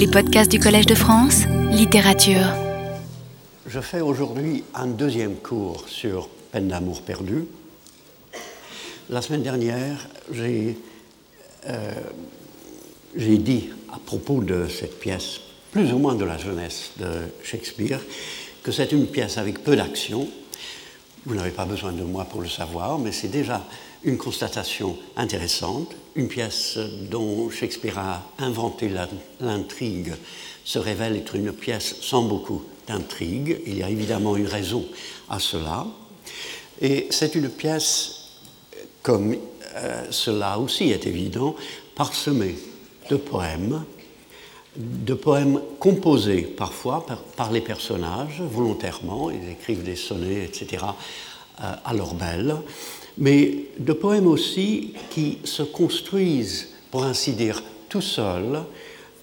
Les podcasts du Collège de France, littérature. Je fais aujourd'hui un deuxième cours sur Peine d'amour perdu. La semaine dernière, j'ai euh, dit à propos de cette pièce, plus ou moins de la jeunesse de Shakespeare, que c'est une pièce avec peu d'action. Vous n'avez pas besoin de moi pour le savoir, mais c'est déjà une constatation intéressante. Une pièce dont Shakespeare a inventé l'intrigue se révèle être une pièce sans beaucoup d'intrigue. Il y a évidemment une raison à cela. Et c'est une pièce, comme euh, cela aussi est évident, parsemée de poèmes, de poèmes composés parfois par, les personnages volontairement, ils écrivent des sonnets, etc., euh, à leur belle, mais de poèmes aussi qui se construisent, pour ainsi dire, tout seuls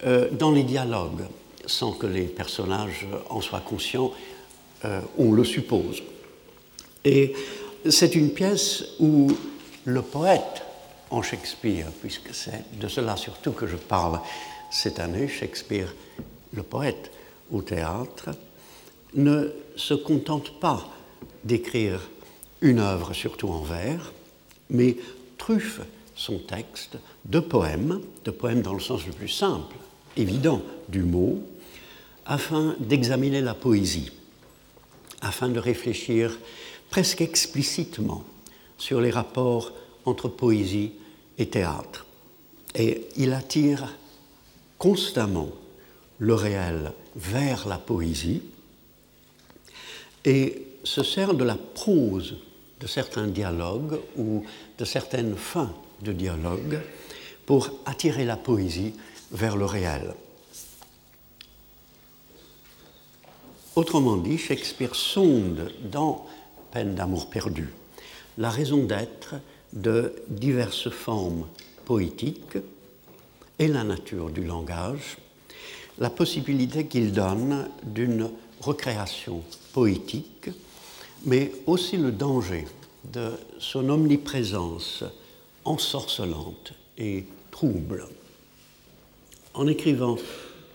euh, dans les dialogues, sans que les personnages en soient conscients, euh, on le suppose. Et c'est une pièce où le poète en Shakespeare, puisque c'est de cela surtout que je parle cette année, Shakespeare, le poète au théâtre, ne se contente pas d'écrire une œuvre surtout en vers, mais truffe son texte de poèmes, de poèmes dans le sens le plus simple, évident du mot, afin d'examiner la poésie, afin de réfléchir presque explicitement sur les rapports entre poésie et théâtre. Et il attire constamment le réel vers la poésie et se sert de la prose de certains dialogues ou de certaines fins de dialogue pour attirer la poésie vers le réel. Autrement dit, Shakespeare sonde dans Peine d'amour perdu la raison d'être de diverses formes poétiques et la nature du langage, la possibilité qu'il donne d'une recréation poétique mais aussi le danger de son omniprésence ensorcelante et trouble. En écrivant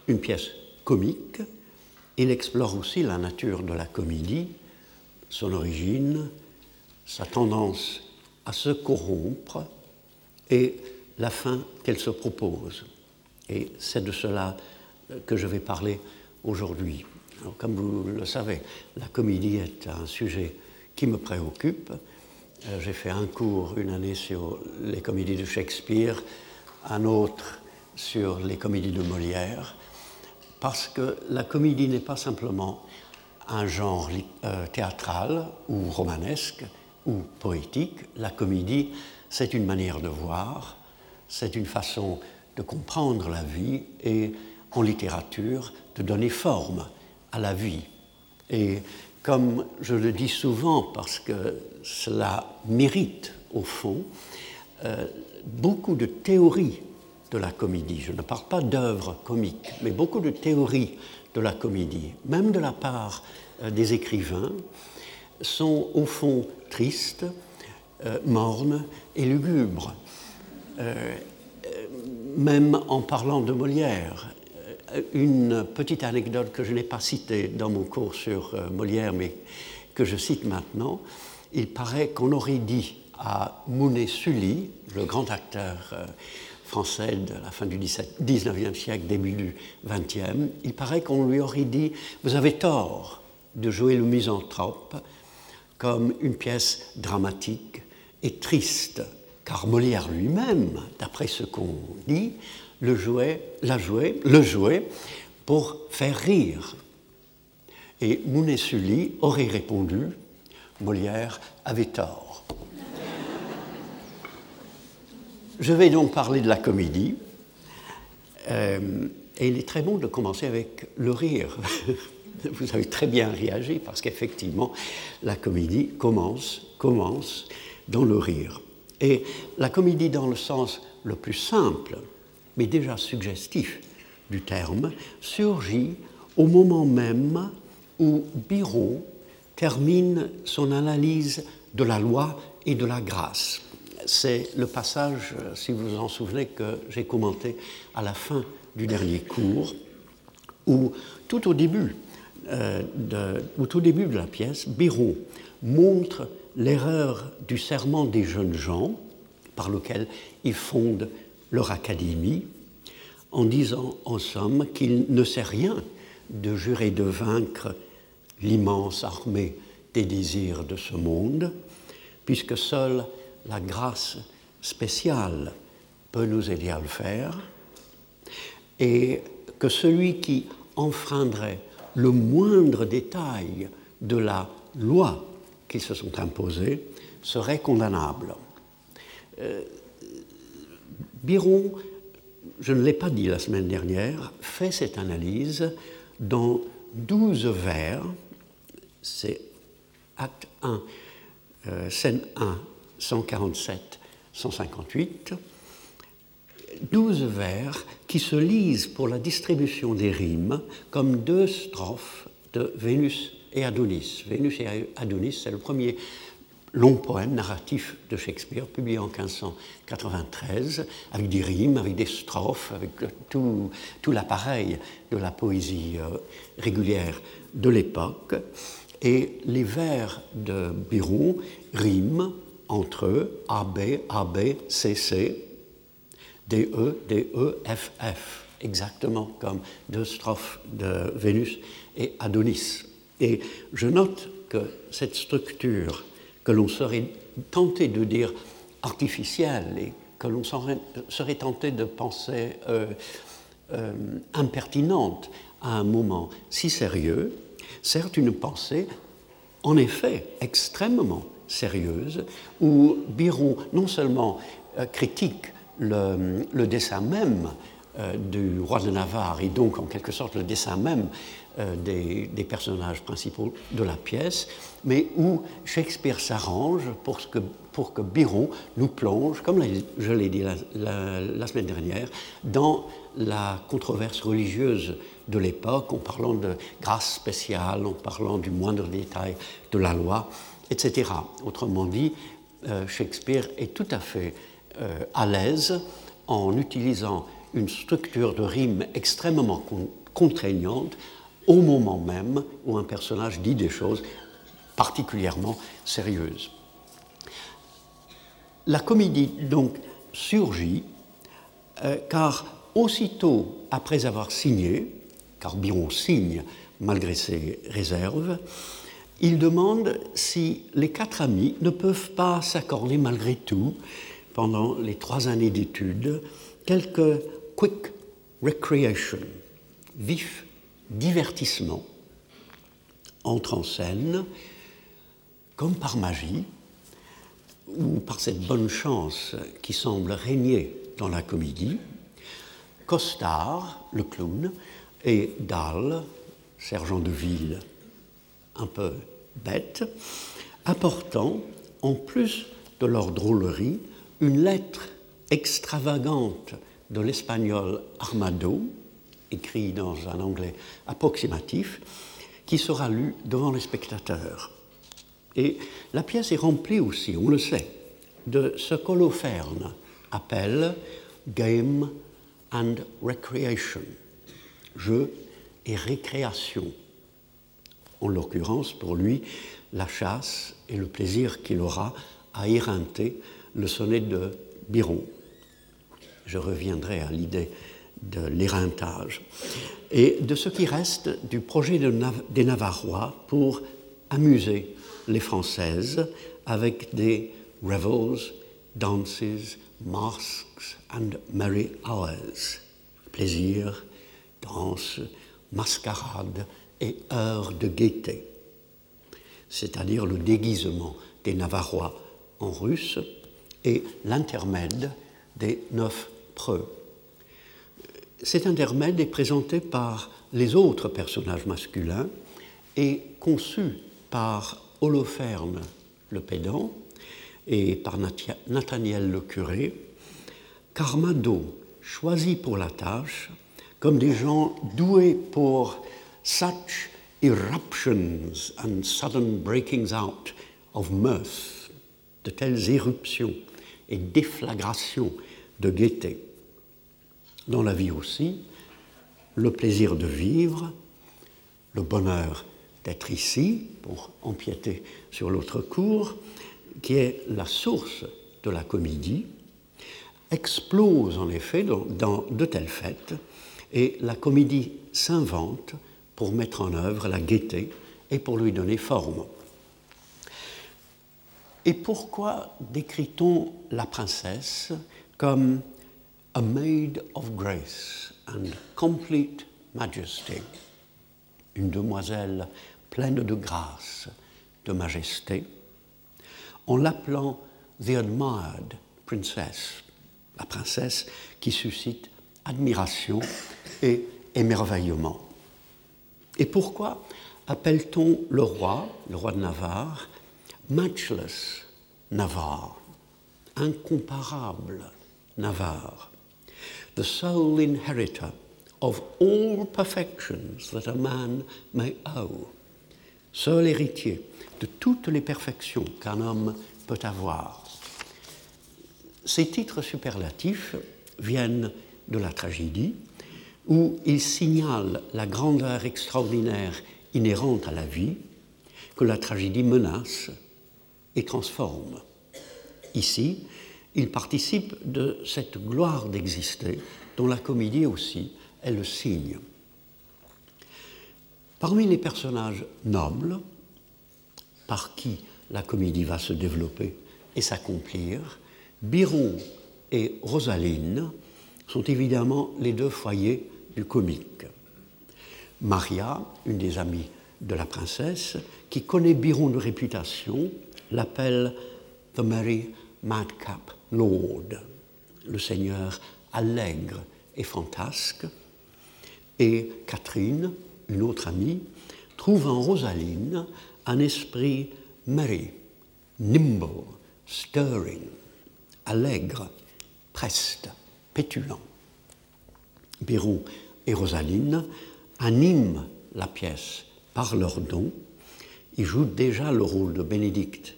une pièce comique, il explore aussi la nature de la comédie, son origine, sa tendance à se corrompre et la fin qu'elle se propose. Et c'est de cela que je vais parler aujourd'hui comme vous le savez, la comédie est un sujet qui me préoccupe. Euh, j'ai fait un cours une année sur les comédies de Shakespeare, un autre sur les comédies de Molière, parce que la comédie n'est pas simplement un genre euh, théâtral ou romanesque ou poétique. La comédie, c'est une manière de voir, c'est une façon de comprendre la vie et, en littérature, de donner forme à la vie. Et comme je le dis souvent, parce que cela mérite, au fond, euh, beaucoup de théories de la comédie. Je ne parle pas d'œuvres comiques, mais beaucoup de théories de la comédie, même de la part euh, des écrivains, sont au fond tristes, euh, mornes et lugubres. même en parlant de Molière, une petite anecdote que je n'ai pas citée dans mon cours sur euh, Molière, mais que je cite maintenant. Il paraît qu'on aurait dit à Mounet Sully, le grand acteur euh, français de la fin du 19e siècle, début du 20e, il paraît qu'on lui aurait dit Vous avez tort de jouer le misanthrope comme une pièce dramatique et triste, car Molière lui-même, d'après ce qu'on dit, le jouer, la jouer, le jouer pour faire rire. Et Mounet Sully aurait répondu Molière avait tort. Je vais donc parler de la comédie. Euh, et il est très bon de commencer avec le rire. Vous avez très bien réagi parce qu'effectivement, la comédie commence, commence dans le rire. Et la comédie dans le sens le plus simple, mais déjà suggestif du terme, surgit au moment même où Biron termine son analyse de la loi et de la grâce. C'est le passage, si vous vous en souvenez, que j'ai commenté à la fin du dernier cours. où tout au début, euh, de, la pièce, Biron montre l'erreur du serment des jeunes gens, par lequel ils fondent leur académie, en disant en somme qu'il ne sait rien de jurer de vaincre l'immense armée des désirs de ce monde, puisque seule la grâce spéciale peut nous aider à le faire, et que celui qui enfreindrait le moindre détail de la loi qu'ils se sont imposées serait condamnable. Euh, Biron, je ne l'ai pas dit la semaine dernière, fait cette analyse dans douze vers, c'est acte 1, euh, scène 1, 147, 158, 12 vers qui se lisent pour la distribution des rimes comme deux strophes de Vénus et Adonis. Vénus et Adonis, c'est le premier long poème narratif de Shakespeare, publié en 1593, avec des rimes, avec des strophes, avec tout, tout l'appareil de la poésie euh, régulière de l'époque. Et les vers de Biron riment entre eux, AB, AB, CC, DE, DE, FF, exactement comme deux strophes de Vénus et Adonis. Et je note que cette structure que l'on serait tenté de dire artificielle et que l'on serait, tenté de penser euh, euh, impertinente à un moment si sérieux, certes une pensée en effet extrêmement sérieuse, où Biron non seulement euh, critique le, dessin même du roi de Navarre et donc en quelque sorte le dessin même euh, des, personnages principaux de la pièce, mais où Shakespeare s'arrange pour, que, pour que Biron nous plonge, comme je l'ai dit la, semaine dernière, dans la controverse religieuse de l'époque, en parlant de grâce spéciale, en parlant du moindre détail de la loi, etc. Autrement dit, euh, Shakespeare est tout à fait euh, à l'aise en utilisant une structure de rime extrêmement contraignante au moment même où un personnage dit des choses particulièrement sérieuses. La comédie donc surgit euh, car aussitôt après avoir signé, car Biron signe malgré ses réserves, il demande si les quatre amis ne peuvent pas s'accorder malgré tout, pendant les trois années d'études, quelques quick recreation, vif divertissement entre en scène comme par magie ou par cette bonne chance qui semble régner dans la comédie, Costard, le clown, et Dahl, sergent de ville un peu bête, apportant, en plus de leur drôlerie, une lettre extravagante de l'espagnol Armado, écrit dans un anglais approximatif, qui sera lu devant les spectateurs. Et la pièce est remplie aussi, on le sait, de ce qu'Holoferne appelle game and recreation, jeu et récréation. En l'occurrence, pour lui, la chasse et le plaisir qu'il aura à éreinter le sonnet de Biron. Je reviendrai à l'idée de l'éreintage, et de ce qui reste du projet des Navarrois pour amuser les Françaises avec des revels, dances, masks and merry hours, plaisir, danse, mascarade et heures de gaieté, c'est-à-dire le déguisement des Navarrois en russe et l'intermède des neuf preux cet intermède est présenté par les autres personnages masculins et conçu par Holoferne le pédant et par Nathaniel le curé, qu'Armado choisit pour la tâche comme des gens doués pour such eruptions and sudden breakings out of mirth, de telles éruptions et déflagrations de gaieté dans la vie aussi, le plaisir de vivre, le bonheur d'être ici, pour empiéter sur l'autre cours, qui est la source de la comédie, explose en effet dans, de telles fêtes, et la comédie s'invente pour mettre en œuvre la gaieté et pour lui donner forme. Et pourquoi décrit-on la princesse comme a maid of grace and complete majesty, une demoiselle pleine de grâce, de majesté, en l'appelant the admired princess, la princesse qui suscite admiration et émerveillement. Et pourquoi appelle-t-on le roi, le roi de Navarre, matchless Navarre, incomparable Navarre, the sole inheritor of all perfections that a man may owe, seul héritier de toutes les perfections qu'un homme peut avoir. Ces titres superlatifs viennent de la tragédie, où ils signalent la grandeur extraordinaire inhérente à la vie que la tragédie menace et transforme. Ici, il participe de cette gloire d'exister dont la comédie aussi est le signe. Parmi les personnages nobles, par qui la comédie va se développer et s'accomplir, Biron et Rosaline sont évidemment les deux foyers du comique. Maria, une des amies de la princesse, qui connaît Biron de réputation, l'appelle The Merry Madcap Lord, le seigneur allègre et fantasque. Et Catherine, une autre amie, trouve en Rosaline un esprit merry, nimble, stirring, allègre, preste, pétulant. Biron et Rosaline animent la pièce par leurs dons. Ils jouent déjà le rôle de Bénédicte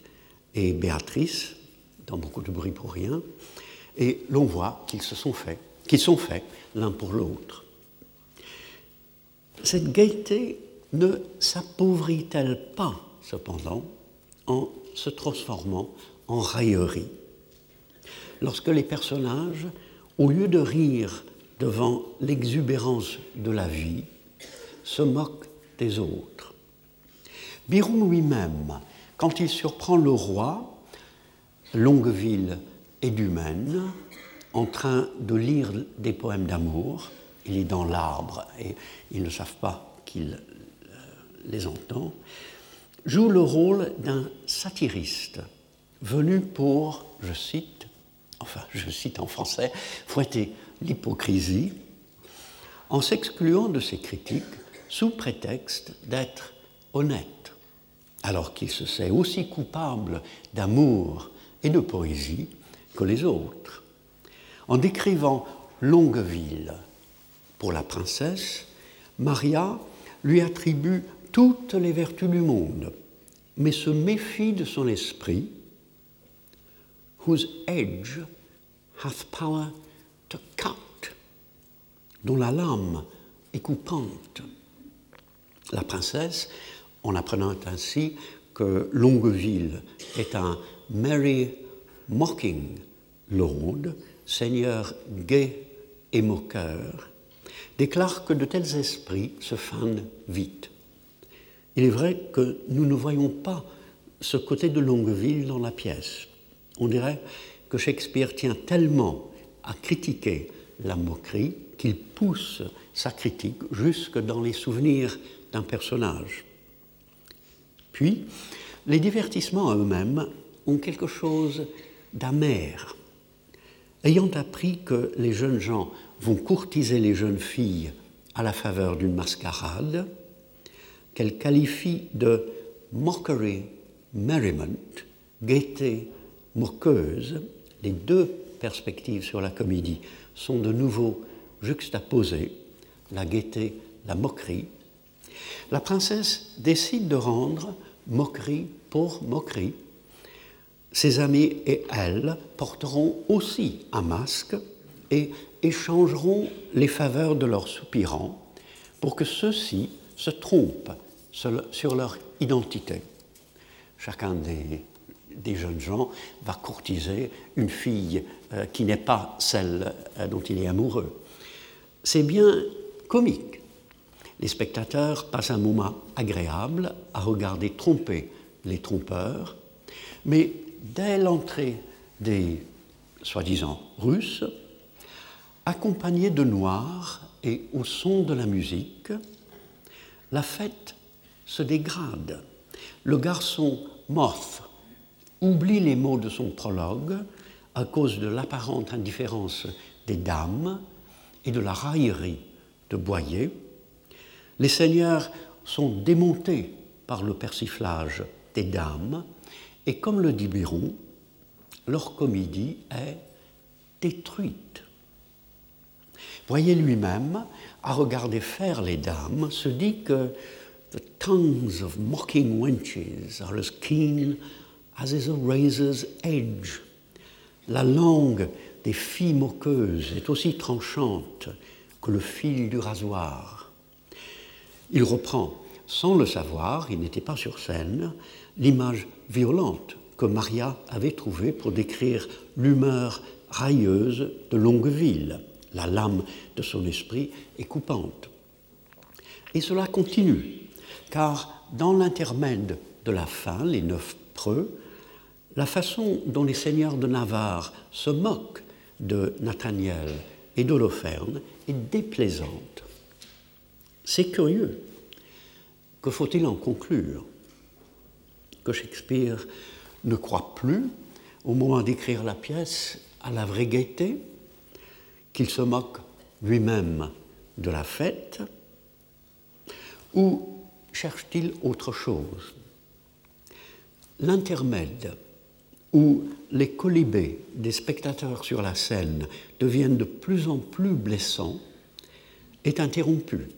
et Béatrice, dans beaucoup de bruit pour rien, et l'on voit qu'ils se sont faits, qu'ils sont faits l'un pour l'autre. Cette gaieté ne s'appauvrit-elle pas, cependant, en se transformant en raillerie Lorsque les personnages, au lieu de rire devant l'exubérance de la vie, se moquent des autres. Biron lui-même quand il surprend le roi, Longueville et Dumaine, en train de lire des poèmes d'amour, il est dans l'arbre et ils ne savent pas qu'il euh, les entend, joue le rôle d'un satiriste venu pour, je cite, enfin je cite en français, fouetter l'hypocrisie, en s'excluant de ses critiques sous prétexte d'être honnête. Alors qu'il se sait aussi coupable d'amour et de poésie que les autres. En décrivant Longueville pour la princesse, Maria lui attribue toutes les vertus du monde, mais se méfie de son esprit, whose edge hath power to cut, dont la lame est coupante. La princesse en apprenant ainsi que Longueville est un Merry Mocking Lord, seigneur gai et moqueur, déclare que de tels esprits se fanent vite. Il est vrai que nous ne voyons pas ce côté de Longueville dans la pièce. On dirait que Shakespeare tient tellement à critiquer la moquerie qu'il pousse sa critique jusque dans les souvenirs d'un personnage. Puis, les divertissements eux-mêmes ont quelque chose d'amer. Ayant appris que les jeunes gens vont courtiser les jeunes filles à la faveur d'une mascarade, qu'elle qualifie de mockery merriment, gaieté moqueuse, les deux perspectives sur la comédie sont de nouveau juxtaposées, la gaieté, la moquerie. La princesse décide de rendre moquerie pour moquerie. Ses amis et elle porteront aussi un masque et échangeront les faveurs de leurs soupirants pour que ceux-ci se trompent sur leur identité. Chacun des, jeunes gens va courtiser une fille euh, qui n'est pas celle euh, dont il est amoureux. C'est bien comique. Les spectateurs passent un moment agréable à regarder tromper les trompeurs, mais dès l'entrée des soi-disant russes, accompagnés de noirs et au son de la musique, la fête se dégrade. Le garçon Moth oublie les mots de son prologue à cause de l'apparente indifférence des dames et de la raillerie de Boyer. Les seigneurs sont démontés par le persiflage des dames et comme le dit Biron, leur comédie est détruite. Voyez lui-même, à regarder faire les dames, se dit que the tongues of mocking wenches are as keen as is a razor's edge. La langue des filles moqueuses est aussi tranchante que le fil du rasoir. Il reprend, sans le savoir, il n'était pas sur scène, l'image violente que Maria avait trouvée pour décrire l'humeur railleuse de Longueville. La lame de son esprit est coupante. Et cela continue, car dans l'intermède de la fin, les neuf preux, la façon dont les seigneurs de Navarre se moquent de Nathaniel et d'Holoferne est déplaisante. C'est curieux. Que faut-il en conclure? Que Shakespeare ne croit plus, au moment d'écrire la pièce, à la vraie gaieté, qu'il se moque lui-même de la fête, ou cherche-t-il autre chose? L'intermède où les colibés des spectateurs sur la scène deviennent de plus en plus blessants est interrompu.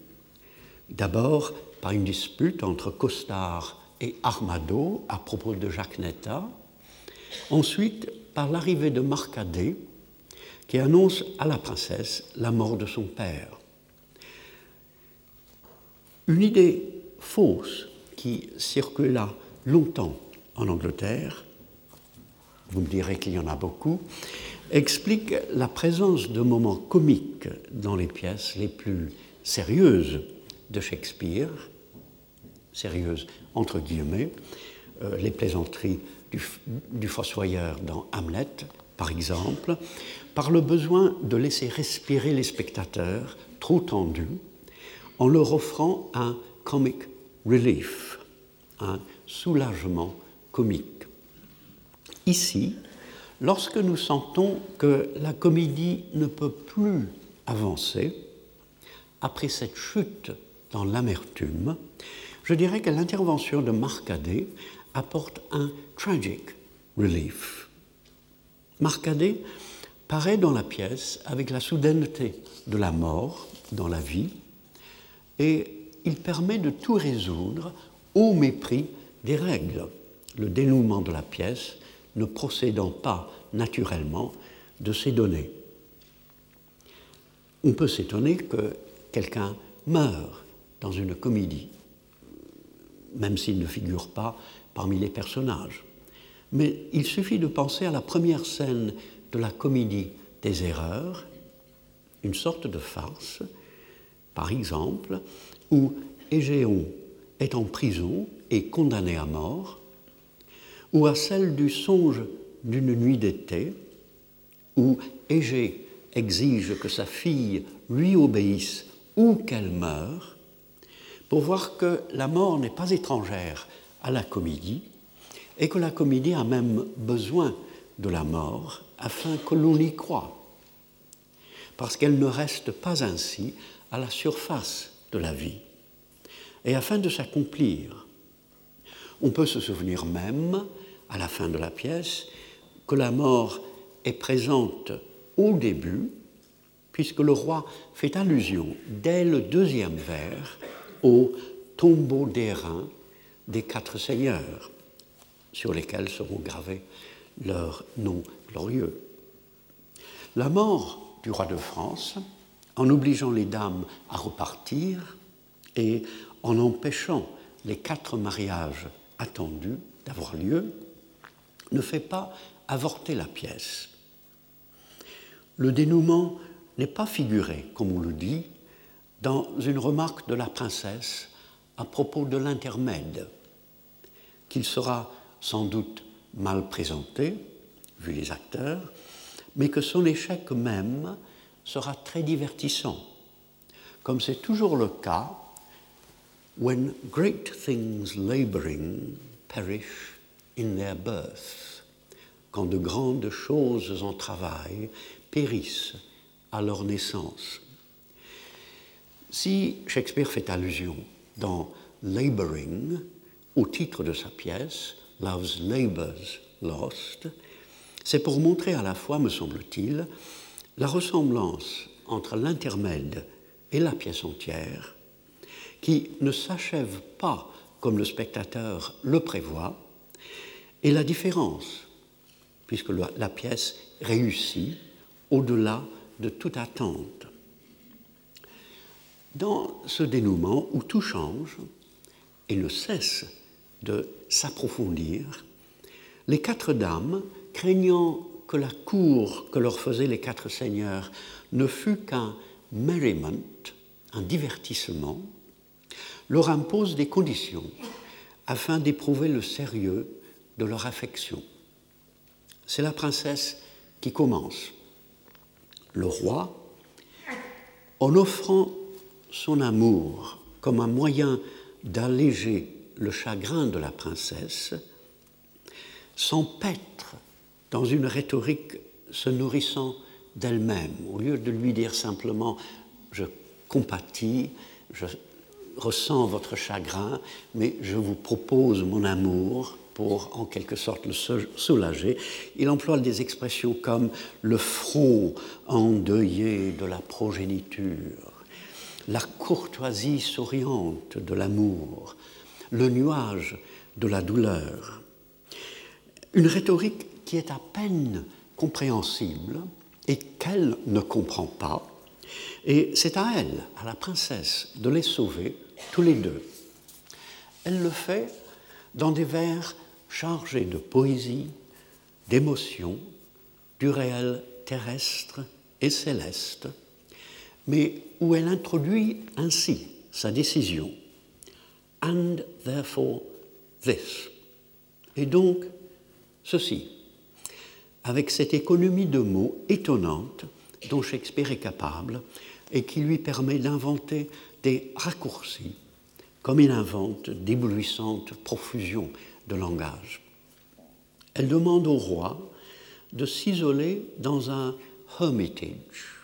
D'abord par une dispute entre Costard et Armado à propos de Jacques Netta, ensuite par l'arrivée de Marcadet qui annonce à la princesse la mort de son père. Une idée fausse qui circula longtemps en Angleterre, vous me direz qu'il y en a beaucoup, explique la présence de moments comiques dans les pièces les plus sérieuses de Shakespeare, sérieuses entre guillemets, euh, les plaisanteries du, fossoyeur dans Hamlet, par exemple, par le besoin de laisser respirer les spectateurs trop tendus en leur offrant un comic relief, un soulagement comique. Ici, lorsque nous sentons que la comédie ne peut plus avancer, après cette chute dans l'amertume, je dirais que l'intervention de Marcadet apporte un tragic relief. Marcadet paraît dans la pièce avec la soudaineté de la mort dans la vie et il permet de tout résoudre au mépris des règles, le dénouement de la pièce ne procédant pas naturellement de ces données. On peut s'étonner que quelqu'un meure dans une comédie, même s'il ne figure pas parmi les personnages. Mais il suffit de penser à la première scène de la comédie des erreurs, une sorte de farce, par exemple, où Égéon est en prison et condamné à mort, ou à celle du songe d'une nuit d'été, où Égée exige que sa fille lui obéisse ou qu'elle meure, pour voir que la mort n'est pas étrangère à la comédie, et que la comédie a même besoin de la mort afin que l'on y croit, parce qu'elle ne reste pas ainsi à la surface de la vie. Et afin de s'accomplir, on peut se souvenir même, à la fin de la pièce, que la mort est présente au début, puisque le roi fait allusion dès le deuxième vers au tombeau d'airain des quatre seigneurs, sur lesquels seront gravés leurs noms glorieux. La mort du roi de France, en obligeant les dames à repartir, et en empêchant les quatre mariages attendus d'avoir lieu, ne fait pas avorter la pièce. Le dénouement n'est pas figuré, comme on le dit, dans une remarque de la princesse à propos de l'intermède, qu'il sera sans doute mal présenté, vu les acteurs, mais que son échec même sera très divertissant, comme c'est toujours le cas when great things laboring perish in their birth, quand de grandes choses en travail périssent à leur naissance. Si Shakespeare fait allusion dans Laboring au titre de sa pièce, Love's Labours Lost, c'est pour montrer à la fois, me semble-t-il, la ressemblance entre l'intermède et la pièce entière, qui ne s'achève pas comme le spectateur le prévoit, et la différence, puisque la pièce réussit au-delà de toute attente. Dans ce dénouement où tout change et ne cesse de s'approfondir, les quatre dames, craignant que la cour que leur faisaient les quatre seigneurs ne fût qu'un merriment, un divertissement, leur imposent des conditions afin d'éprouver le sérieux de leur affection. C'est la princesse qui commence. Le roi, en offrant son amour comme un moyen d'alléger le chagrin de la princesse, s'empêtre dans une rhétorique se nourrissant d'elle-même, au lieu de lui dire simplement je compatis, je ressens votre chagrin, mais je vous propose mon amour pour en quelque sorte le soulager. Il emploie des expressions comme le front endeuillé de la progéniture, la courtoisie souriante de l'amour, le nuage de la douleur. Une rhétorique qui est à peine compréhensible et qu'elle ne comprend pas. Et c'est à elle, à la princesse, de les sauver tous les deux. Elle le fait dans des vers chargés de poésie, d'émotion, du réel terrestre et céleste, mais où elle introduit ainsi sa décision. And therefore this. Et donc ceci, avec cette économie de mots étonnante dont Shakespeare est capable et qui lui permet d'inventer des raccourcis, comme il invente d'éblouissantes profusions de langage. Elle demande au roi de s'isoler dans un hermitage,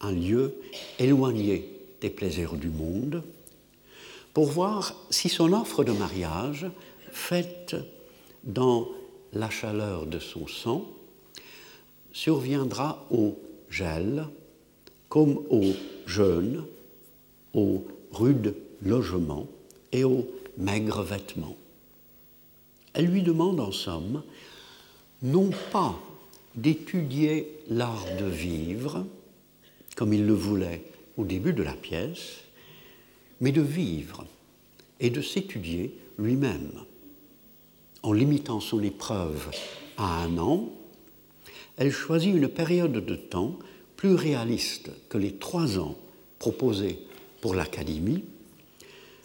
un lieu éloigné des plaisirs du monde, pour voir si son offre de mariage, faite dans la chaleur de son sang, surviendra au gel comme au jeûne, au rude logement et aux maigres vêtements. Elle lui demande en somme non pas d'étudier l'art de vivre, comme il le voulait au début de la pièce, mais de vivre et de s'étudier lui-même. En limitant son épreuve à un an, elle choisit une période de temps plus réaliste que les trois ans proposés pour l'Académie,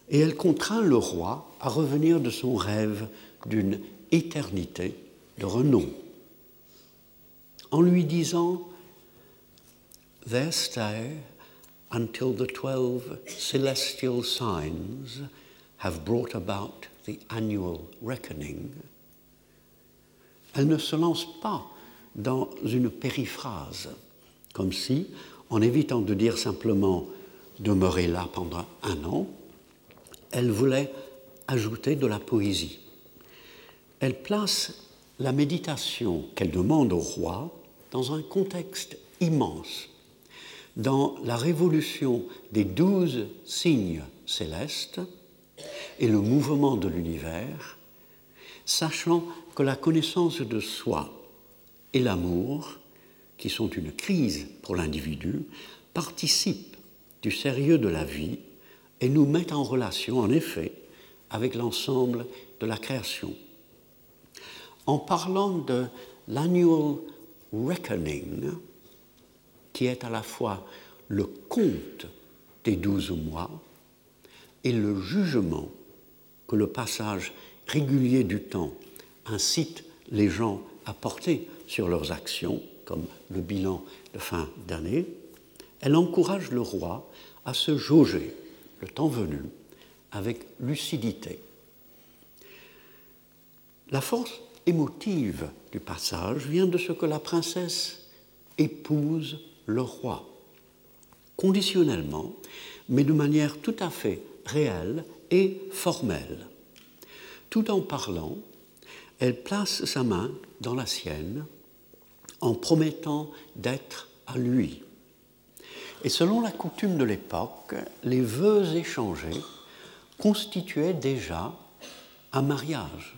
et elle contraint le roi à revenir de son rêve d'une éternité de renom, en lui disant Stay until the twelve celestial signs have brought about the annual reckoning. Elle ne se lance pas dans une périphrase, comme si, en évitant de dire simplement demeurer là pendant un an, elle voulait ajouter de la poésie. Elle place la méditation qu'elle demande au roi dans un contexte immense, dans la révolution des douze signes célestes et le mouvement de l'univers, sachant que la connaissance de soi et l'amour, qui sont une crise pour l'individu, participent du sérieux de la vie et nous met en relation, en effet, avec l'ensemble de la création. En parlant de l'annual reckoning, qui est à la fois le compte des douze mois et le jugement que le passage régulier du temps incite les gens à porter sur leurs actions, comme le bilan de fin d'année, elle encourage le roi à se jauger, le temps venu, avec lucidité. La force émotive du passage vient de ce que la princesse épouse le roi, conditionnellement, mais de manière tout à fait réelle et formelle. Tout en parlant, elle place sa main dans la sienne en promettant d'être à lui. Et selon la coutume de l'époque, les vœux échangés constituaient déjà un mariage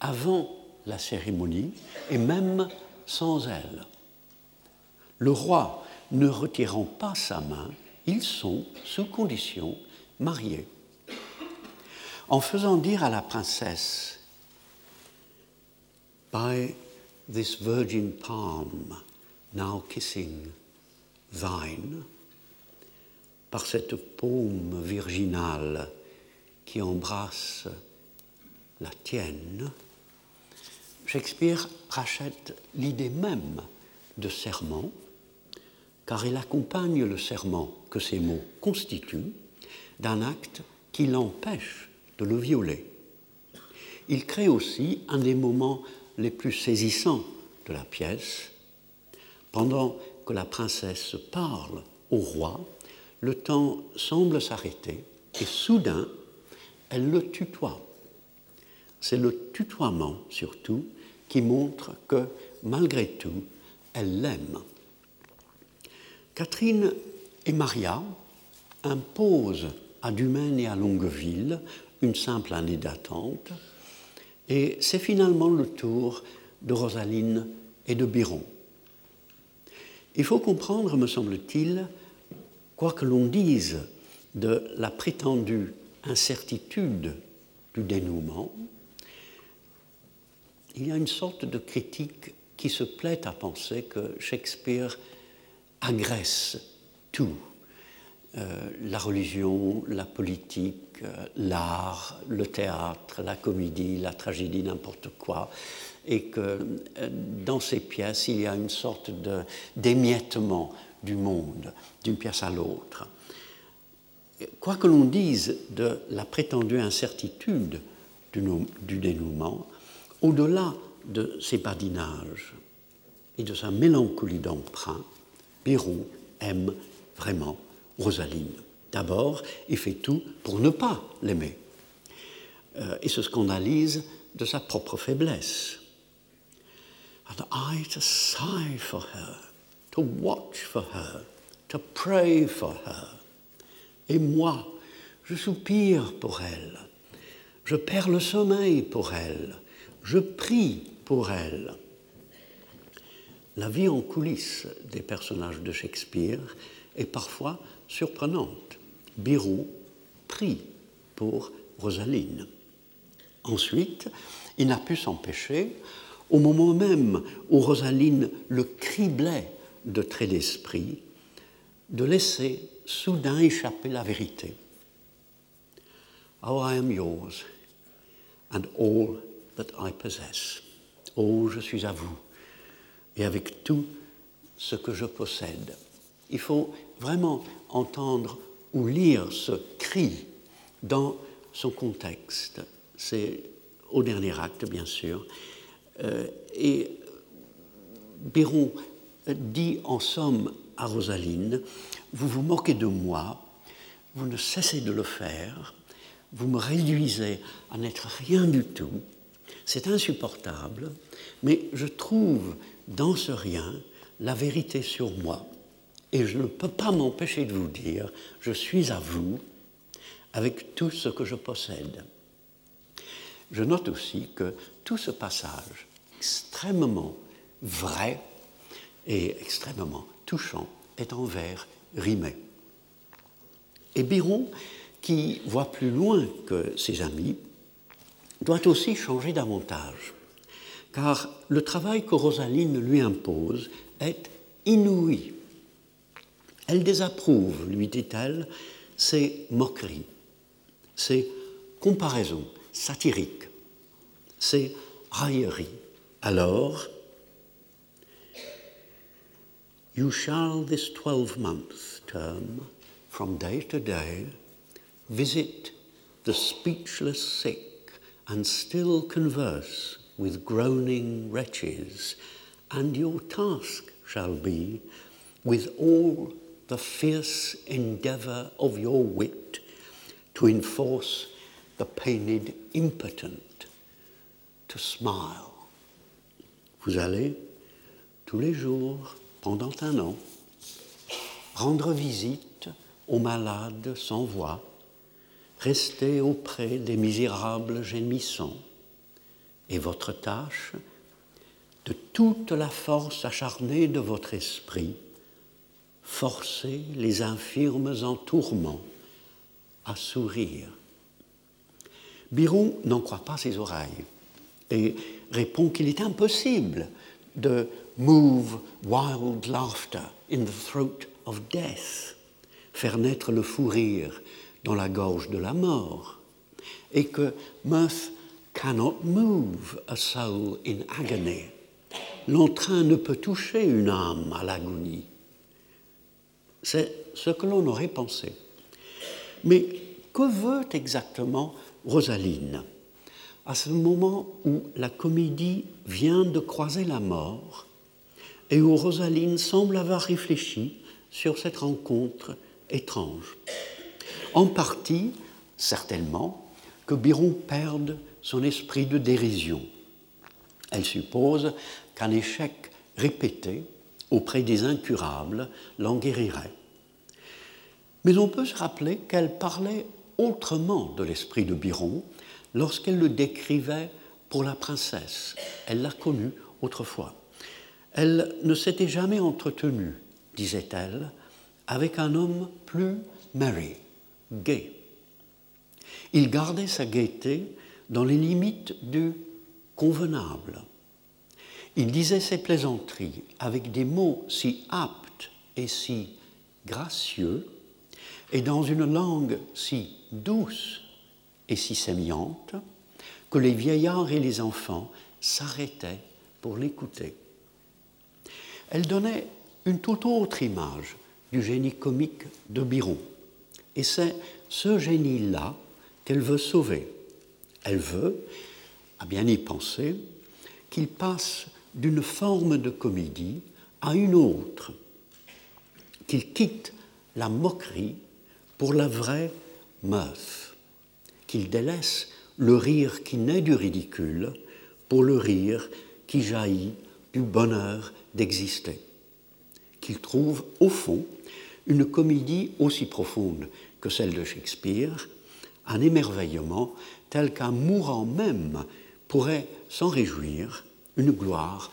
avant la cérémonie et même sans elle. Le roi ne retirant pas sa main, ils sont, sous condition, mariés. En faisant dire à la princesse, By this virgin palm now kissing thine, par cette paume virginale qui embrasse la tienne, Shakespeare rachète l'idée même de serment, car il accompagne le serment que ces mots constituent d'un acte qui l'empêche de le violer. Il crée aussi un des moments les plus saisissants de la pièce. Pendant que la princesse parle au roi, le temps semble s'arrêter et soudain, elle le tutoie. C'est le tutoiement surtout qui montre que, malgré tout, elle l'aime. Catherine et Maria imposent à Dumaine et à Longueville une simple année d'attente, et c'est finalement le tour de Rosaline et de Biron. Il faut comprendre, me semble-t-il, quoi que l'on dise de la prétendue incertitude du dénouement, il y a une sorte de critique qui se plaît à penser que Shakespeare agresse tout. Euh, la religion, la politique, euh, l'art, le théâtre, la comédie, la tragédie, n'importe quoi, et que euh, dans ces pièces, il y a une sorte d'émiettement du monde, d'une pièce à l'autre. Quoi que l'on dise de la prétendue incertitude du, du dénouement, au-delà de ses badinages et de sa mélancolie d'emprunt, Biron aime vraiment Rosaline. D'abord, il fait tout pour ne pas l'aimer euh, et se scandalise de sa propre faiblesse. And I to sigh for her, to watch for her, to pray for her. Et moi, je soupire pour elle, je perds le sommeil pour elle, je prie pour elle. La vie en coulisses des personnages de Shakespeare est parfois surprenante. Birou prie pour Rosaline. Ensuite, il n'a pu s'empêcher, au moment même où Rosaline le criblait de traits d'esprit, de laisser soudain échapper la vérité. Oh, I am yours, and all that I possess. Oh, je suis à vous, et avec tout ce que je possède. Il faut vraiment entendre ou lire ce cri dans son contexte. C'est au dernier acte, bien sûr. Euh, et Béron dit en somme à Rosaline, vous vous moquez de moi, vous ne cessez de le faire, vous me réduisez à n'être rien du tout, c'est insupportable, mais je trouve dans ce rien la vérité sur moi. Et je ne peux pas m'empêcher de vous dire, je suis à vous avec tout ce que je possède. Je note aussi que tout ce passage extrêmement vrai et extrêmement touchant est en vers rimé. Et Biron qui voit plus loin que ses amis, doit aussi changer davantage, car le travail que Rosaline lui impose est inouï. Elle désapprouve, lui dit-elle, ces moqueries, ces comparaisons satiriques, ces railleries. Alors, You shall this twelve month term, from day to day, visit the speechless sick and still converse with groaning wretches, and your task shall be, with all the fierce endeavour of your wit, to enforce the pained impotent, to smile. Vous allez tous les jours pendant un an, rendre visite aux malades sans voix, rester auprès des misérables gémissants, et votre tâche, de toute la force acharnée de votre esprit, forcer les infirmes en tourment à sourire. Biron n'en croit pas ses oreilles et répond qu'il est impossible de move wild laughter in the throat of death, faire naître le fou rire dans la gorge de la mort, et que cannot move a soul in agony. L'entrain ne peut toucher une âme à l'agonie. C'est ce que l'on aurait pensé. Mais que veut exactement Rosaline? À ce moment où la comédie vient de croiser la mort et où Rosaline semble avoir réfléchi sur cette rencontre étrange. En partie, certainement, que Biron perde son esprit de dérision. Elle suppose qu'un échec répété auprès des incurables l'en guérirait. Mais on peut se rappeler qu'elle parlait autrement de l'esprit de Biron lorsqu'elle le décrivait pour la princesse. Elle l'a connu autrefois. Elle ne s'était jamais entretenue, disait-elle, avec un homme plus merry, gai. Il gardait sa gaieté dans les limites du convenable. Il disait ses plaisanteries avec des mots si aptes et si gracieux, et dans une langue si douce et si sémillante, que les vieillards et les enfants s'arrêtaient pour l'écouter elle donnait une toute autre image du génie comique de Biron. Et c'est ce génie-là qu'elle veut sauver. Elle veut, à bien y penser, qu'il passe d'une forme de comédie à une autre, qu'il quitte la moquerie pour la vraie meuf, qu'il délaisse le rire qui naît du ridicule pour le rire qui jaillit du bonheur d'exister, qu'il trouve au fond une comédie aussi profonde que celle de Shakespeare, un émerveillement tel qu'un mourant même pourrait s'en réjouir, une gloire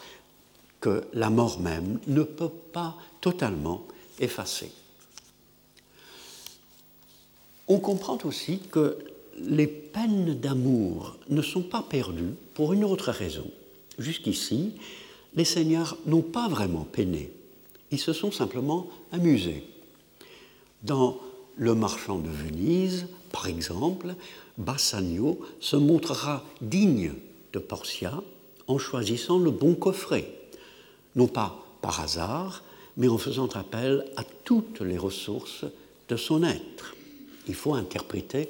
que la mort même ne peut pas totalement effacer. On comprend aussi que les peines d'amour ne sont pas perdues pour une autre raison. Jusqu'ici, les seigneurs n'ont pas vraiment peiné, ils se sont simplement amusés. Dans Le marchand de Venise, par exemple, Bassanio se montrera digne de Portia en choisissant le bon coffret, non pas par hasard, mais en faisant appel à toutes les ressources de son être. Il faut interpréter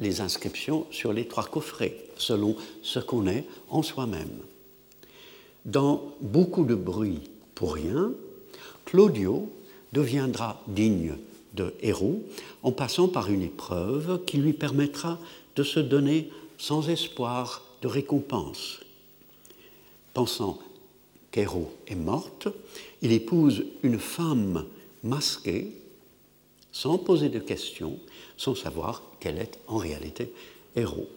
les inscriptions sur les trois coffrets, selon ce qu'on est en soi-même dans beaucoup de bruit pour rien, Claudio deviendra digne de héros en passant par une épreuve qui lui permettra de se donner sans espoir de récompense. Pensant qu'Héros est morte, il épouse une femme masquée, sans poser de questions, sans savoir qu'elle est en réalité Héros.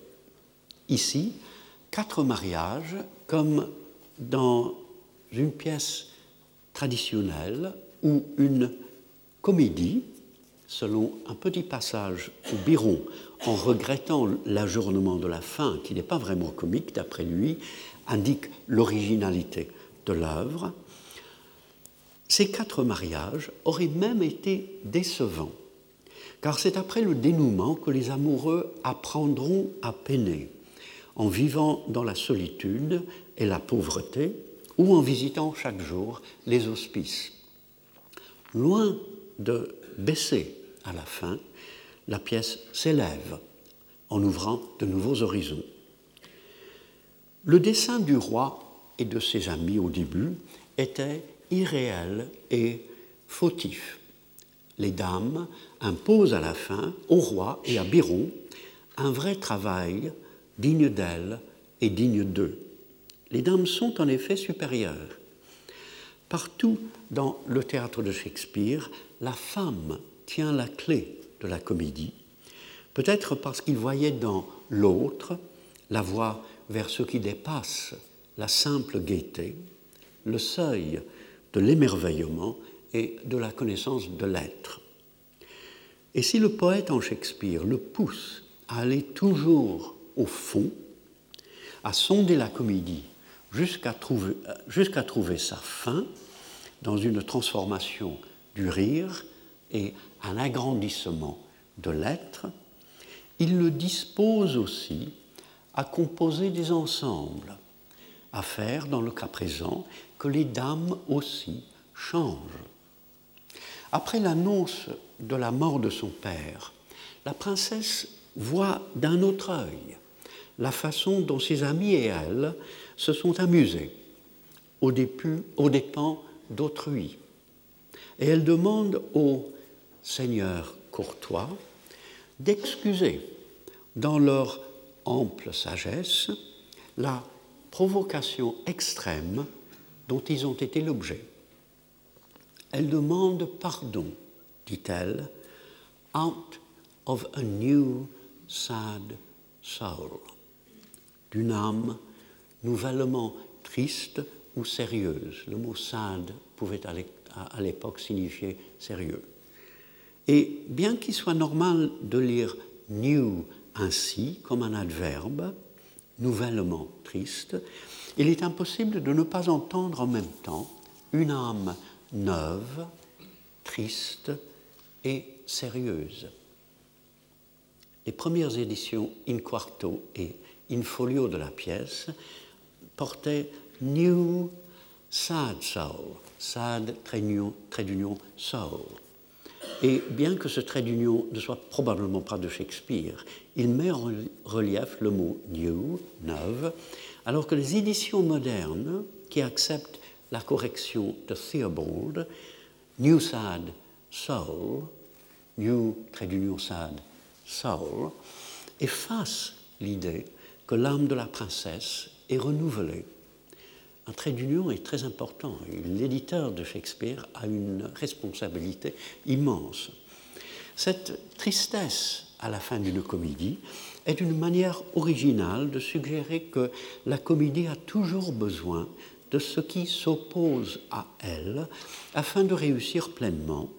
Ici, quatre mariages comme dans une pièce traditionnelle ou une comédie selon un petit passage où Biron, en regrettant l'ajournement de la fin, qui n'est pas vraiment comique d'après lui, indique l'originalité de l'œuvre, ces quatre mariages auraient même été décevants, car c'est après le dénouement que les amoureux apprendront à peiner, en vivant dans la solitude et la pauvreté, ou en visitant chaque jour les hospices. Loin de baisser à la fin, la pièce s'élève en ouvrant de nouveaux horizons. Le dessin du roi et de ses amis au début était irréel et fautif. Les dames imposent à la fin au roi et à Biron un vrai travail digne d'elles et digne d'eux. Les dames sont en effet supérieures. Partout dans le théâtre de Shakespeare, la femme tient la clé de la comédie, peut-être parce qu'il voyait dans l'autre la voie vers ce qui dépasse la simple gaieté, le seuil de l'émerveillement et de la connaissance de l'être. Et si le poète en Shakespeare le pousse à aller toujours au fond, à sonder la comédie jusqu'à trouver, trouver sa fin dans une transformation du rire et un agrandissement de l'être, il le dispose aussi à composer des ensembles, à faire, dans le cas présent, que les dames aussi changent. Après l'annonce de la mort de son père, la princesse voit d'un autre œil la façon dont ses amis et elle se sont amusés au, début, au dépens d'autrui. Et elle demande au Seigneur courtois d'excuser dans leur ample sagesse la provocation extrême dont ils ont été l'objet. Elle demande pardon, dit-elle, out of a new sad soul, d'une âme nouvellement triste ou sérieuse. Le mot sad pouvait à l'époque signifier sérieux. Et bien qu'il soit normal de lire new ainsi comme un adverbe, nouvellement triste, il est impossible de ne pas entendre en même temps une âme neuve, triste et sérieuse. Les premières éditions in quarto et in folio de la pièce portaient New Sad Soul, Sad trait d'union Soul. Et bien que ce trait d'union ne soit probablement pas de Shakespeare, il met en relief le mot new, neuve, alors que les éditions modernes, qui acceptent la correction de Theobald, New Sad Soul, New trait d'union sad Soul, effacent l'idée que l'âme de la princesse est renouvelée. Un trait d'union est très important. L'éditeur de Shakespeare a une responsabilité immense. Cette tristesse à la fin d'une comédie est une manière originale de suggérer que la comédie a toujours besoin de ce qui s'oppose à elle afin de réussir pleinement.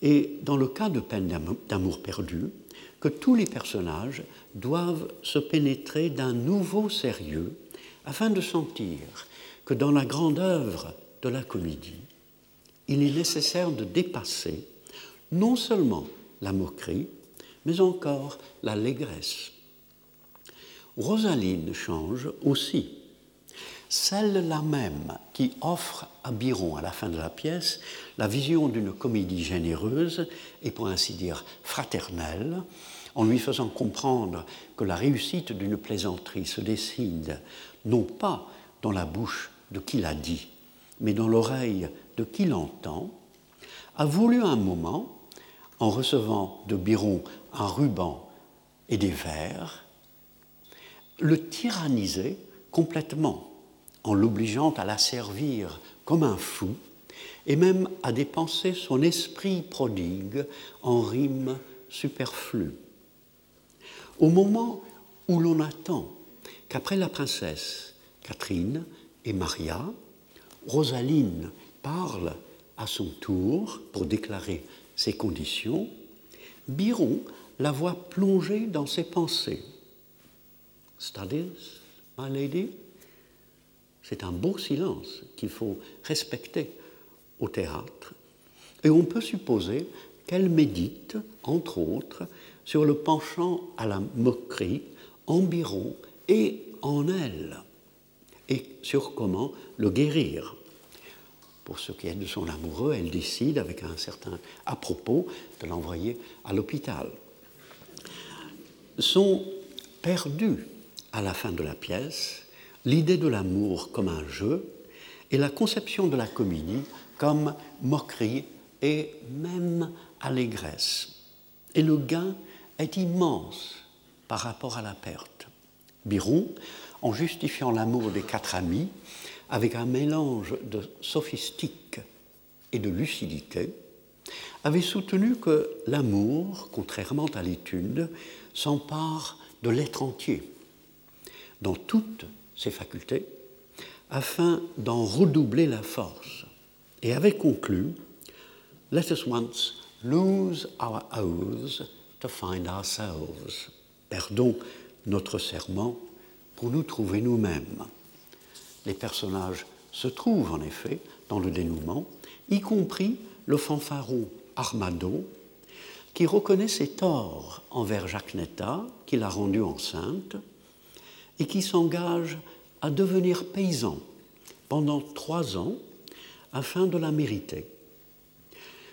Et dans le cas de peine d'amour perdu, que tous les personnages doivent se pénétrer d'un nouveau sérieux afin de sentir que dans la grande œuvre de la comédie, il est nécessaire de dépasser non seulement la moquerie, mais encore l'allégresse. Rosaline change aussi. Celle-là même qui offre à Biron, à la fin de la pièce, la vision d'une comédie généreuse et pour ainsi dire fraternelle, en lui faisant comprendre que la réussite d'une plaisanterie se décide non pas dans la bouche de qui l'a dit, mais dans l'oreille de qui l'entend, a voulu un moment, en recevant de Biron un ruban et des vers, le tyranniser complètement, en l'obligeant à la servir comme un fou, et même à dépenser son esprit prodigue en rimes superflues. Au moment où l'on attend qu'après la princesse Catherine et Maria, Rosaline parle à son tour pour déclarer ses conditions, Biron la voit plonger dans ses pensées. Studies, my lady? C'est un beau silence qu'il faut respecter au théâtre. Et on peut supposer qu'elle médite, entre autres, sur le penchant à la moquerie en Biron et en elle, et sur comment le guérir. Pour ce qui est de son amoureux, elle décide, avec un certain à propos, de l'envoyer à l'hôpital. Sont perdus à la fin de la pièce l'idée de l'amour comme un jeu et la conception de la comédie comme moquerie et même allégresse. Et le gain est immense par rapport à la perte. Biron, en justifiant l'amour des quatre amis avec un mélange de sophistique et de lucidité, avait soutenu que l'amour, contrairement à l'étude, s'empare de l'être entier, dans toutes ses facultés, afin d'en redoubler la force, et avait conclu Let us once lose our oaths to find ourselves. Perdons notre serment pour nous trouver nous-mêmes. Les personnages se trouvent en effet dans le dénouement, y compris le fanfaron Armado, qui reconnaît ses torts envers Jacques Netta, qui l'a rendue enceinte, et qui s'engage à devenir paysan pendant trois ans afin de la mériter.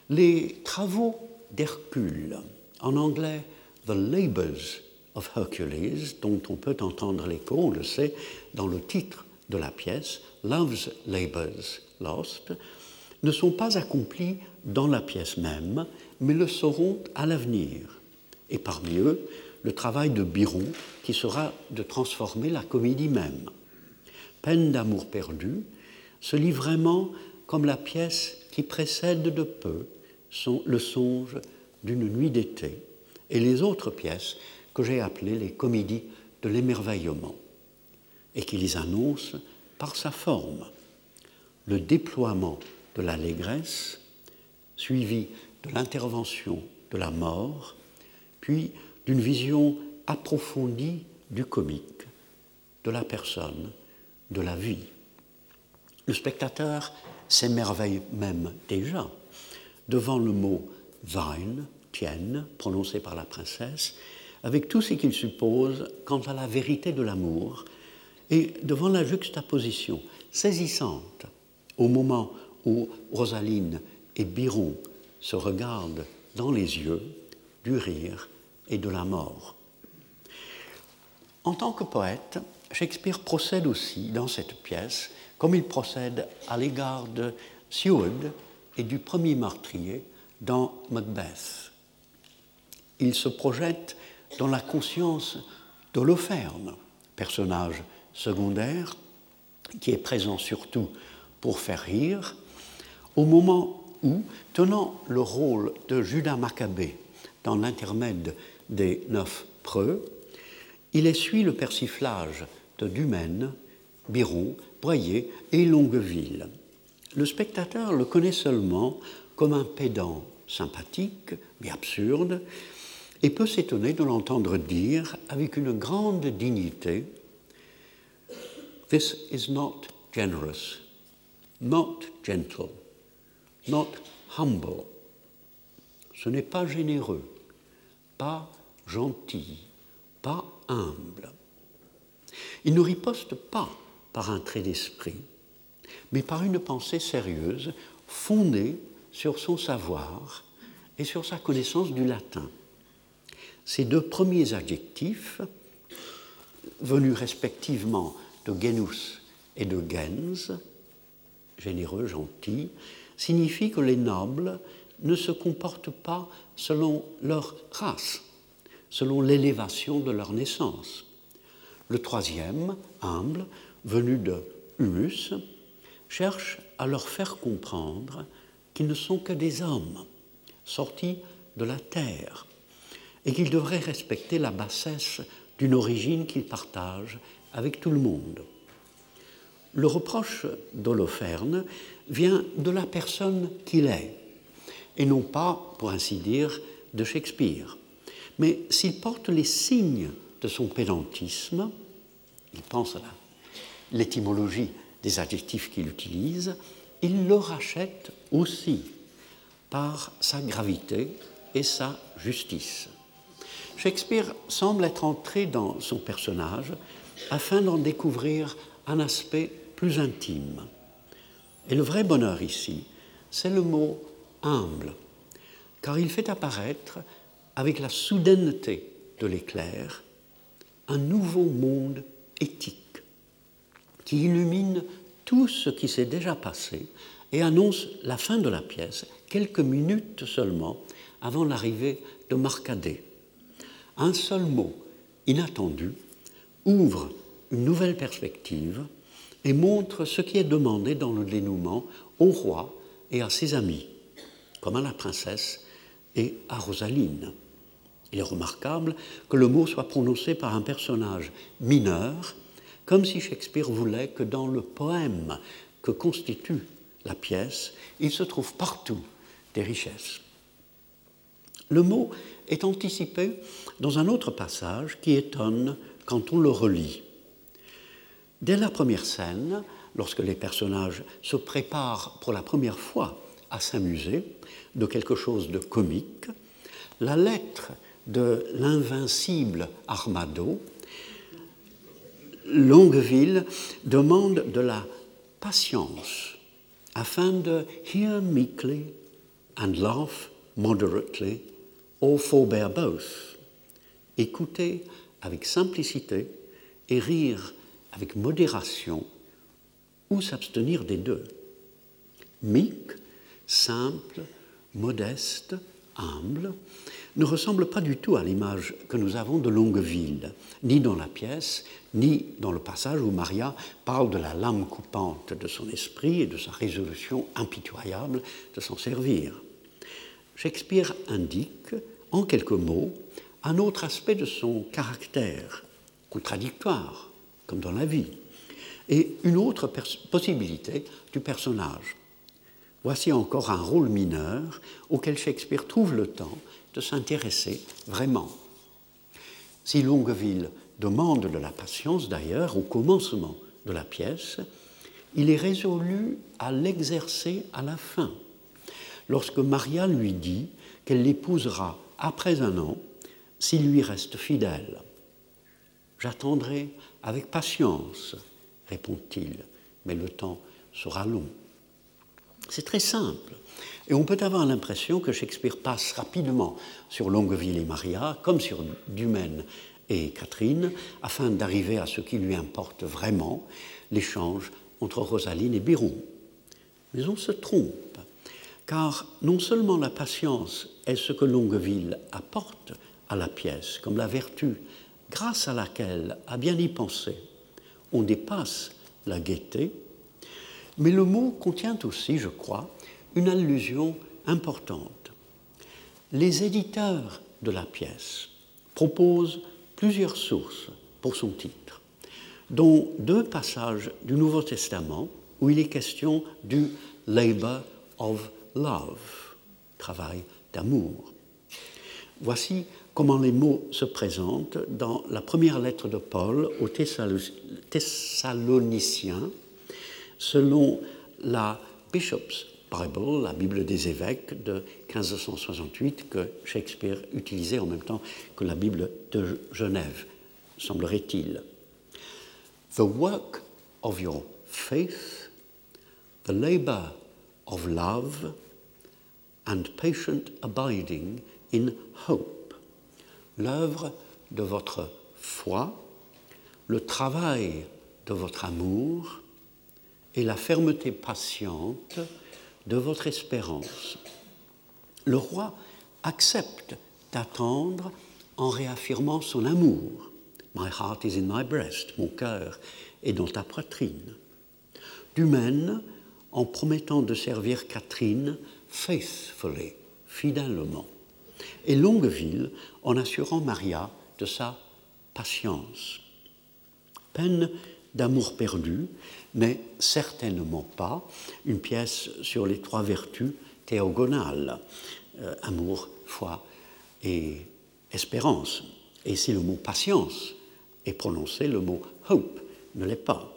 Les travaux d'Hercule, en anglais The Labours dont on peut entendre l'écho, on le sait, dans le titre de la pièce, Love's Labours Lost, ne sont pas accomplis dans la pièce même, mais le seront à l'avenir. Et parmi eux, le travail de Biron, qui sera de transformer la comédie même. Peine d'amour perdu se lit vraiment comme la pièce qui précède de peu le songe d'une nuit d'été et les autres pièces que j'ai appelées les comédies de l'émerveillement et qui les annonce par sa forme. Le déploiement de l'allégresse, suivi de l'intervention de la mort, puis d'une vision approfondie du comique, de la personne, de la vie. Le spectateur s'émerveille même déjà devant le mot Wein, tienne, prononcé par la princesse, avec tout ce qu'il suppose quant à la vérité de l'amour, et devant la juxtaposition saisissante au moment où Rosaline et Biron se regardent dans les yeux du rire et de la mort. En tant que poète, Shakespeare procède aussi dans cette pièce comme il procède à l'égard de Seward et du premier meurtrier dans Macbeth. Il se projette dans la conscience d'Holoferne, personnage secondaire qui est présent surtout pour faire rire, au moment où, tenant le rôle de Judas Maccabée dans l'intermède des neuf preux, il essuie le persiflage de Dumaine, Biron, Boyer et Longueville. Le spectateur le connaît seulement comme un pédant sympathique mais absurde et peut s'étonner de l'entendre dire avec une grande dignité This is not generous, not gentle, not humble. Ce n'est pas généreux, pas gentil, pas humble. Il ne riposte pas par un trait d'esprit, mais par une pensée sérieuse fondée sur son savoir et sur sa connaissance du latin. Ces deux premiers adjectifs, venus respectivement de genus et de gens, généreux, gentil, signifient que les nobles ne se comportent pas selon leur race, selon l'élévation de leur naissance. Le troisième, humble, venu de humus, cherche à leur faire comprendre qu'ils ne sont que des hommes sortis de la terre et qu'ils devraient respecter la bassesse d'une origine qu'ils partagent avec tout le monde. Le reproche d'Holoferne vient de la personne qu'il est, et non pas, pour ainsi dire, de Shakespeare. Mais s'il porte les signes de son pédantisme, il pense à l'étymologie des adjectifs qu'il utilise, il le rachète aussi par sa gravité et sa justice. Shakespeare semble être entré dans son personnage afin d'en découvrir un aspect plus intime. Et le vrai bonheur ici, c'est le mot humble, car il fait apparaître, avec la soudaineté de l'éclair, un nouveau monde éthique qui illumine tout ce qui s'est déjà passé et annonce la fin de la pièce, quelques minutes seulement avant l'arrivée de Marcadet. Un seul mot inattendu ouvre une nouvelle perspective et montre ce qui est demandé dans le dénouement au roi et à ses amis, comme à la princesse et à Rosaline. Il est remarquable que le mot soit prononcé par un personnage mineur comme si Shakespeare voulait que dans le poème que constitue la pièce, il se trouve partout des richesses. Le mot est anticipé dans un autre passage qui étonne quand on le relit. Dès la première scène, lorsque les personnages se préparent pour la première fois à s'amuser de quelque chose de comique, la lettre de l'invincible Armado Longueville demande de la patience afin de hear meekly and laugh moderately or forbear both. Écouter avec simplicité et rire avec modération ou s'abstenir des deux. Meek, simple, modeste, humble, ne ressemble pas du tout à l'image que nous avons de Longueville, ni dans la pièce, ni dans le passage où Maria parle de la lame coupante de son esprit et de sa résolution impitoyable de s'en servir. Shakespeare indique, en quelques mots, un autre aspect de son caractère, contradictoire, comme dans la vie, et une autre possibilité du personnage. Voici encore un rôle mineur auquel Shakespeare trouve le temps de s'intéresser vraiment. Si Longueville demande de la patience d'ailleurs au commencement de la pièce, il est résolu à l'exercer à la fin, lorsque Maria lui dit qu'elle l'épousera après un an s'il lui reste fidèle. J'attendrai avec patience, répond-il, mais le temps sera long. C'est très simple. Et on peut avoir l'impression que Shakespeare passe rapidement sur Longueville et Maria, comme sur Dumaine et Catherine, afin d'arriver à ce qui lui importe vraiment, l'échange entre Rosaline et Biron. Mais on se trompe, car non seulement la patience est ce que Longueville apporte à la pièce, comme la vertu grâce à laquelle, à bien y penser, on dépasse la gaieté, mais le mot contient aussi, je crois, une allusion importante. Les éditeurs de la pièce proposent plusieurs sources pour son titre, dont deux passages du Nouveau Testament où il est question du labor of love, travail d'amour. Voici comment les mots se présentent dans la première lettre de Paul aux Thessaloniciens, selon la Bishop's Bible, la Bible des évêques de 1568 que Shakespeare utilisait en même temps que la Bible de Genève, semblerait-il. The work of your faith, the labor of love, and patient abiding in hope. L'œuvre de votre foi, le travail de votre amour et la fermeté patiente de votre espérance. Le roi accepte d'attendre en réaffirmant son amour. My heart is in my breast, mon cœur est dans ta poitrine. Dumaine, en promettant de servir Catherine faithfully, fidèlement. Et Longueville, en assurant Maria de sa patience. Peine d'amour perdu n'est certainement pas une pièce sur les trois vertus théogonales, euh, amour, foi, et espérance. Et si le mot patience est prononcé, le mot hope ne l'est pas.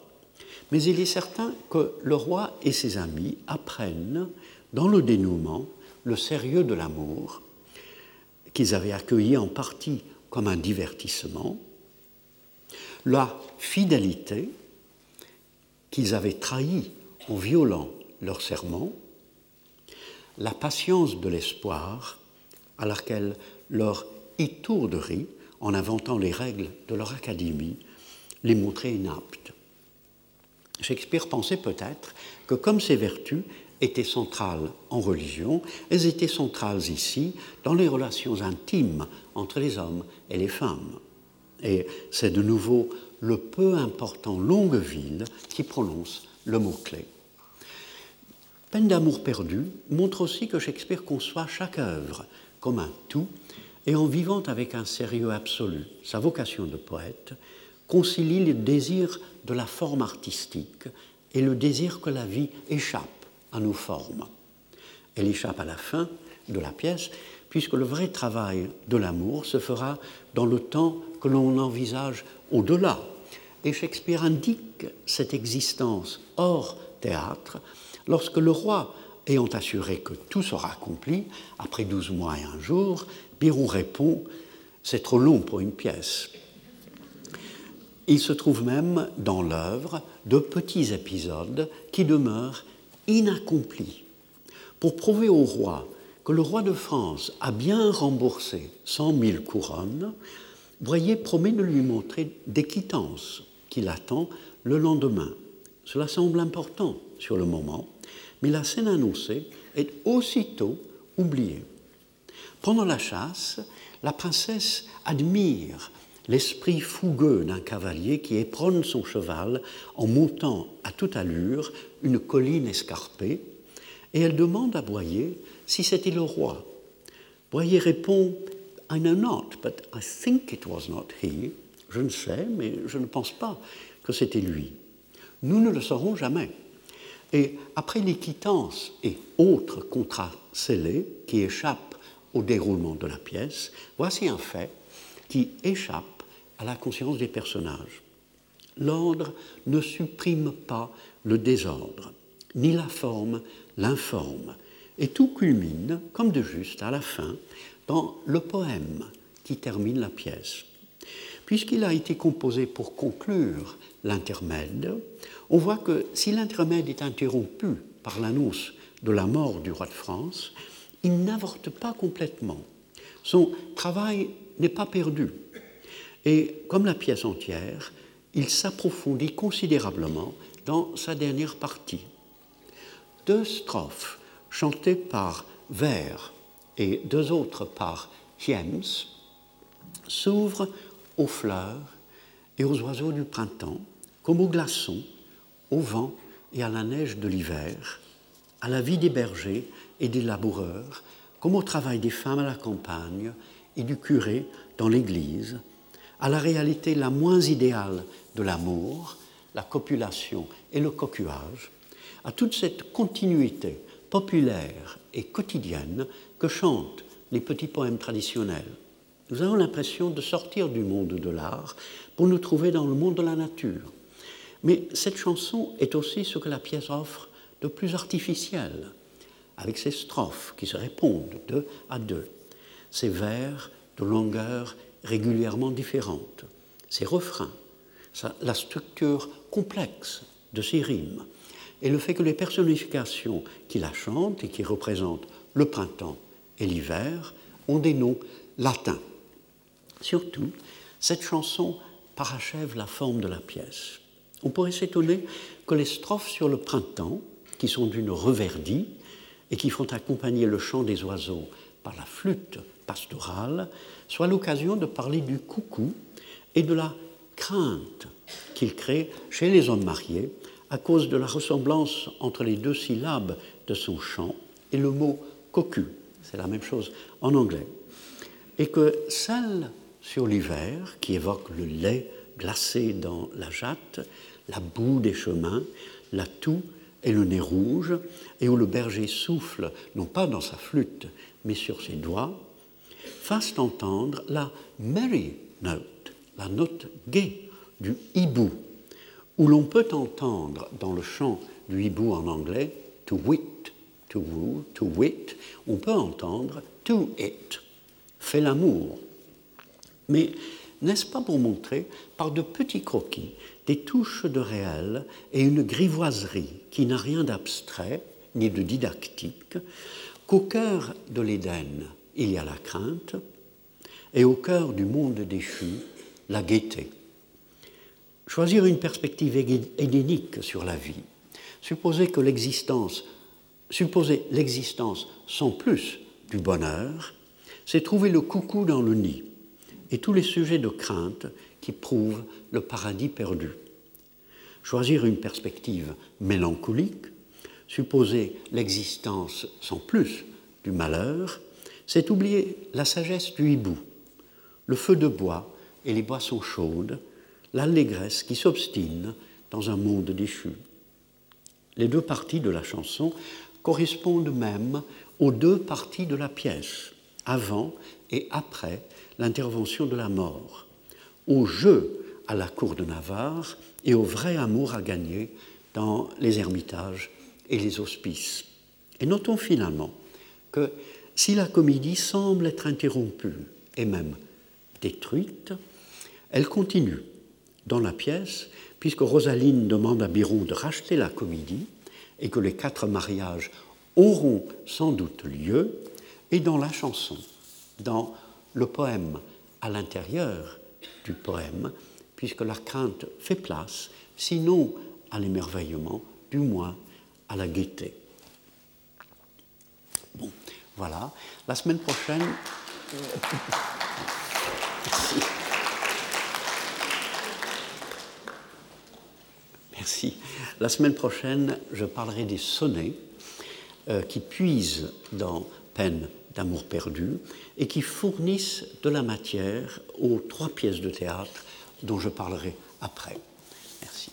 Mais il est certain que le roi et ses amis apprennent dans le dénouement le sérieux de l'amour qu'ils avaient accueilli en partie comme un divertissement, la fidélité qu'ils avaient trahi en violant leur serment, la patience de l'espoir à laquelle leur étourderie, en inventant les règles de leur académie, les montrait inaptes. Shakespeare pensait peut-être que comme ces vertus étaient centrales en religion, elles étaient centrales ici dans les relations intimes entre les hommes et les femmes. Et c'est de nouveau le peu important Longueville qui prononce le mot-clé. Peine d'amour perdu montre aussi que Shakespeare conçoit chaque œuvre comme un tout et en vivant avec un sérieux absolu sa vocation de poète, concilie le désir de la forme artistique et le désir que la vie échappe à nos formes. Elle échappe à la fin de la pièce, puisque le vrai travail de l'amour se fera dans le temps que l'on envisage au-delà. Et Shakespeare indique cette existence hors théâtre lorsque le roi, ayant assuré que tout sera accompli, après douze mois et un jour, Birou répond C'est trop long pour une pièce. Il se trouve même dans l'œuvre de petits épisodes qui demeurent inaccomplis. Pour prouver au roi que le roi de France a bien remboursé cent mille couronnes, Boyer promet de lui montrer des quittances qu'il attend le lendemain. Cela semble important sur le moment, mais la scène annoncée est aussitôt oubliée. Pendant la chasse, la princesse admire l'esprit fougueux d'un cavalier qui éperonne son cheval en montant à toute allure une colline escarpée, et elle demande à Boyer si c'était le roi. Boyer répond I know not, but I think it was not he. Je ne sais, mais je ne pense pas que c'était lui. Nous ne le saurons jamais. Et après les quittances et autres contrats scellés qui échappent au déroulement de la pièce, voici un fait qui échappe à la conscience des personnages. L'ordre ne supprime pas le désordre, ni la forme l'informe, et tout culmine, comme de juste, à la fin, dans le poème qui termine la pièce. Puisqu'il a été composé pour conclure l'intermède, on voit que si l'intermède est interrompu par l'annonce de la mort du roi de France, il n'avorte pas complètement. Son travail n'est pas perdu. Et comme la pièce entière, il s'approfondit considérablement dans sa dernière partie. Deux strophes chantées par Vers et deux autres par Hiems s'ouvrent aux fleurs et aux oiseaux du printemps, comme aux glaçons, au vent et à la neige de l'hiver, à la vie des bergers et des laboureurs, comme au travail des femmes à la campagne et du curé dans l'église, à la réalité la moins idéale de l'amour, la copulation et le cocuage, à toute cette continuité populaire et quotidienne que chantent les petits poèmes traditionnels. Nous avons l'impression de sortir du monde de l'art pour nous trouver dans le monde de la nature. Mais cette chanson est aussi ce que la pièce offre de plus artificiel, avec ses strophes qui se répondent deux à deux, ses vers de longueur régulièrement différente, ses refrains, la structure complexe de ses rimes, et le fait que les personnifications qui la chantent et qui représentent le printemps et l'hiver ont des noms latins. Surtout, cette chanson parachève la forme de la pièce. On pourrait s'étonner que les strophes sur le printemps, qui sont d'une reverdie, et qui font accompagner le chant des oiseaux par la flûte soit l'occasion de parler du coucou et de la crainte qu'il crée chez les hommes mariés à cause de la ressemblance entre les deux syllabes de son chant et le mot cocu, c'est la même chose en anglais, et que celle sur l'hiver, qui évoque le lait glacé dans la jatte, la boue des chemins, la toux et le nez rouge, et où le berger souffle, non pas dans sa flûte, mais sur ses doigts, fassent entendre la merry note, la note gaie du hibou, où l'on peut entendre dans le chant du hibou en anglais to wit, to woo, to wit, on peut entendre to it, fait l'amour. Mais n'est-ce pas pour montrer par de petits croquis des touches de réel et une grivoiserie qui n'a rien d'abstrait ni de didactique, qu'au cœur de l'Éden, il y a la crainte, et au cœur du monde déchu, la gaieté. Choisir une perspective édénique sur la vie, supposer que l'existence, supposer l'existence sans plus du bonheur, c'est trouver le coucou dans le nid et tous les sujets de crainte qui prouvent le paradis perdu. Choisir une perspective mélancolique, supposer l'existence sans plus du malheur, c'est oublier la sagesse du hibou, le feu de bois et les boissons chaudes, l'allégresse qui s'obstine dans un monde déchu. Les deux parties de la chanson correspondent même aux deux parties de la pièce, avant et après l'intervention de la mort, au jeu à la cour de Navarre et au vrai amour à gagner dans les ermitages et les hospices. Et notons finalement que si la comédie semble être interrompue et même détruite, elle continue dans la pièce, puisque Rosaline demande à Biron de racheter la comédie et que les quatre mariages auront sans doute lieu, et dans la chanson, dans le poème à l'intérieur du poème, puisque la crainte fait place, sinon à l'émerveillement, du moins à la gaieté. Voilà. La semaine prochaine. Merci. Merci. La semaine prochaine, je parlerai des sonnets euh, qui puisent dans Peine d'amour perdu et qui fournissent de la matière aux trois pièces de théâtre dont je parlerai après. Merci.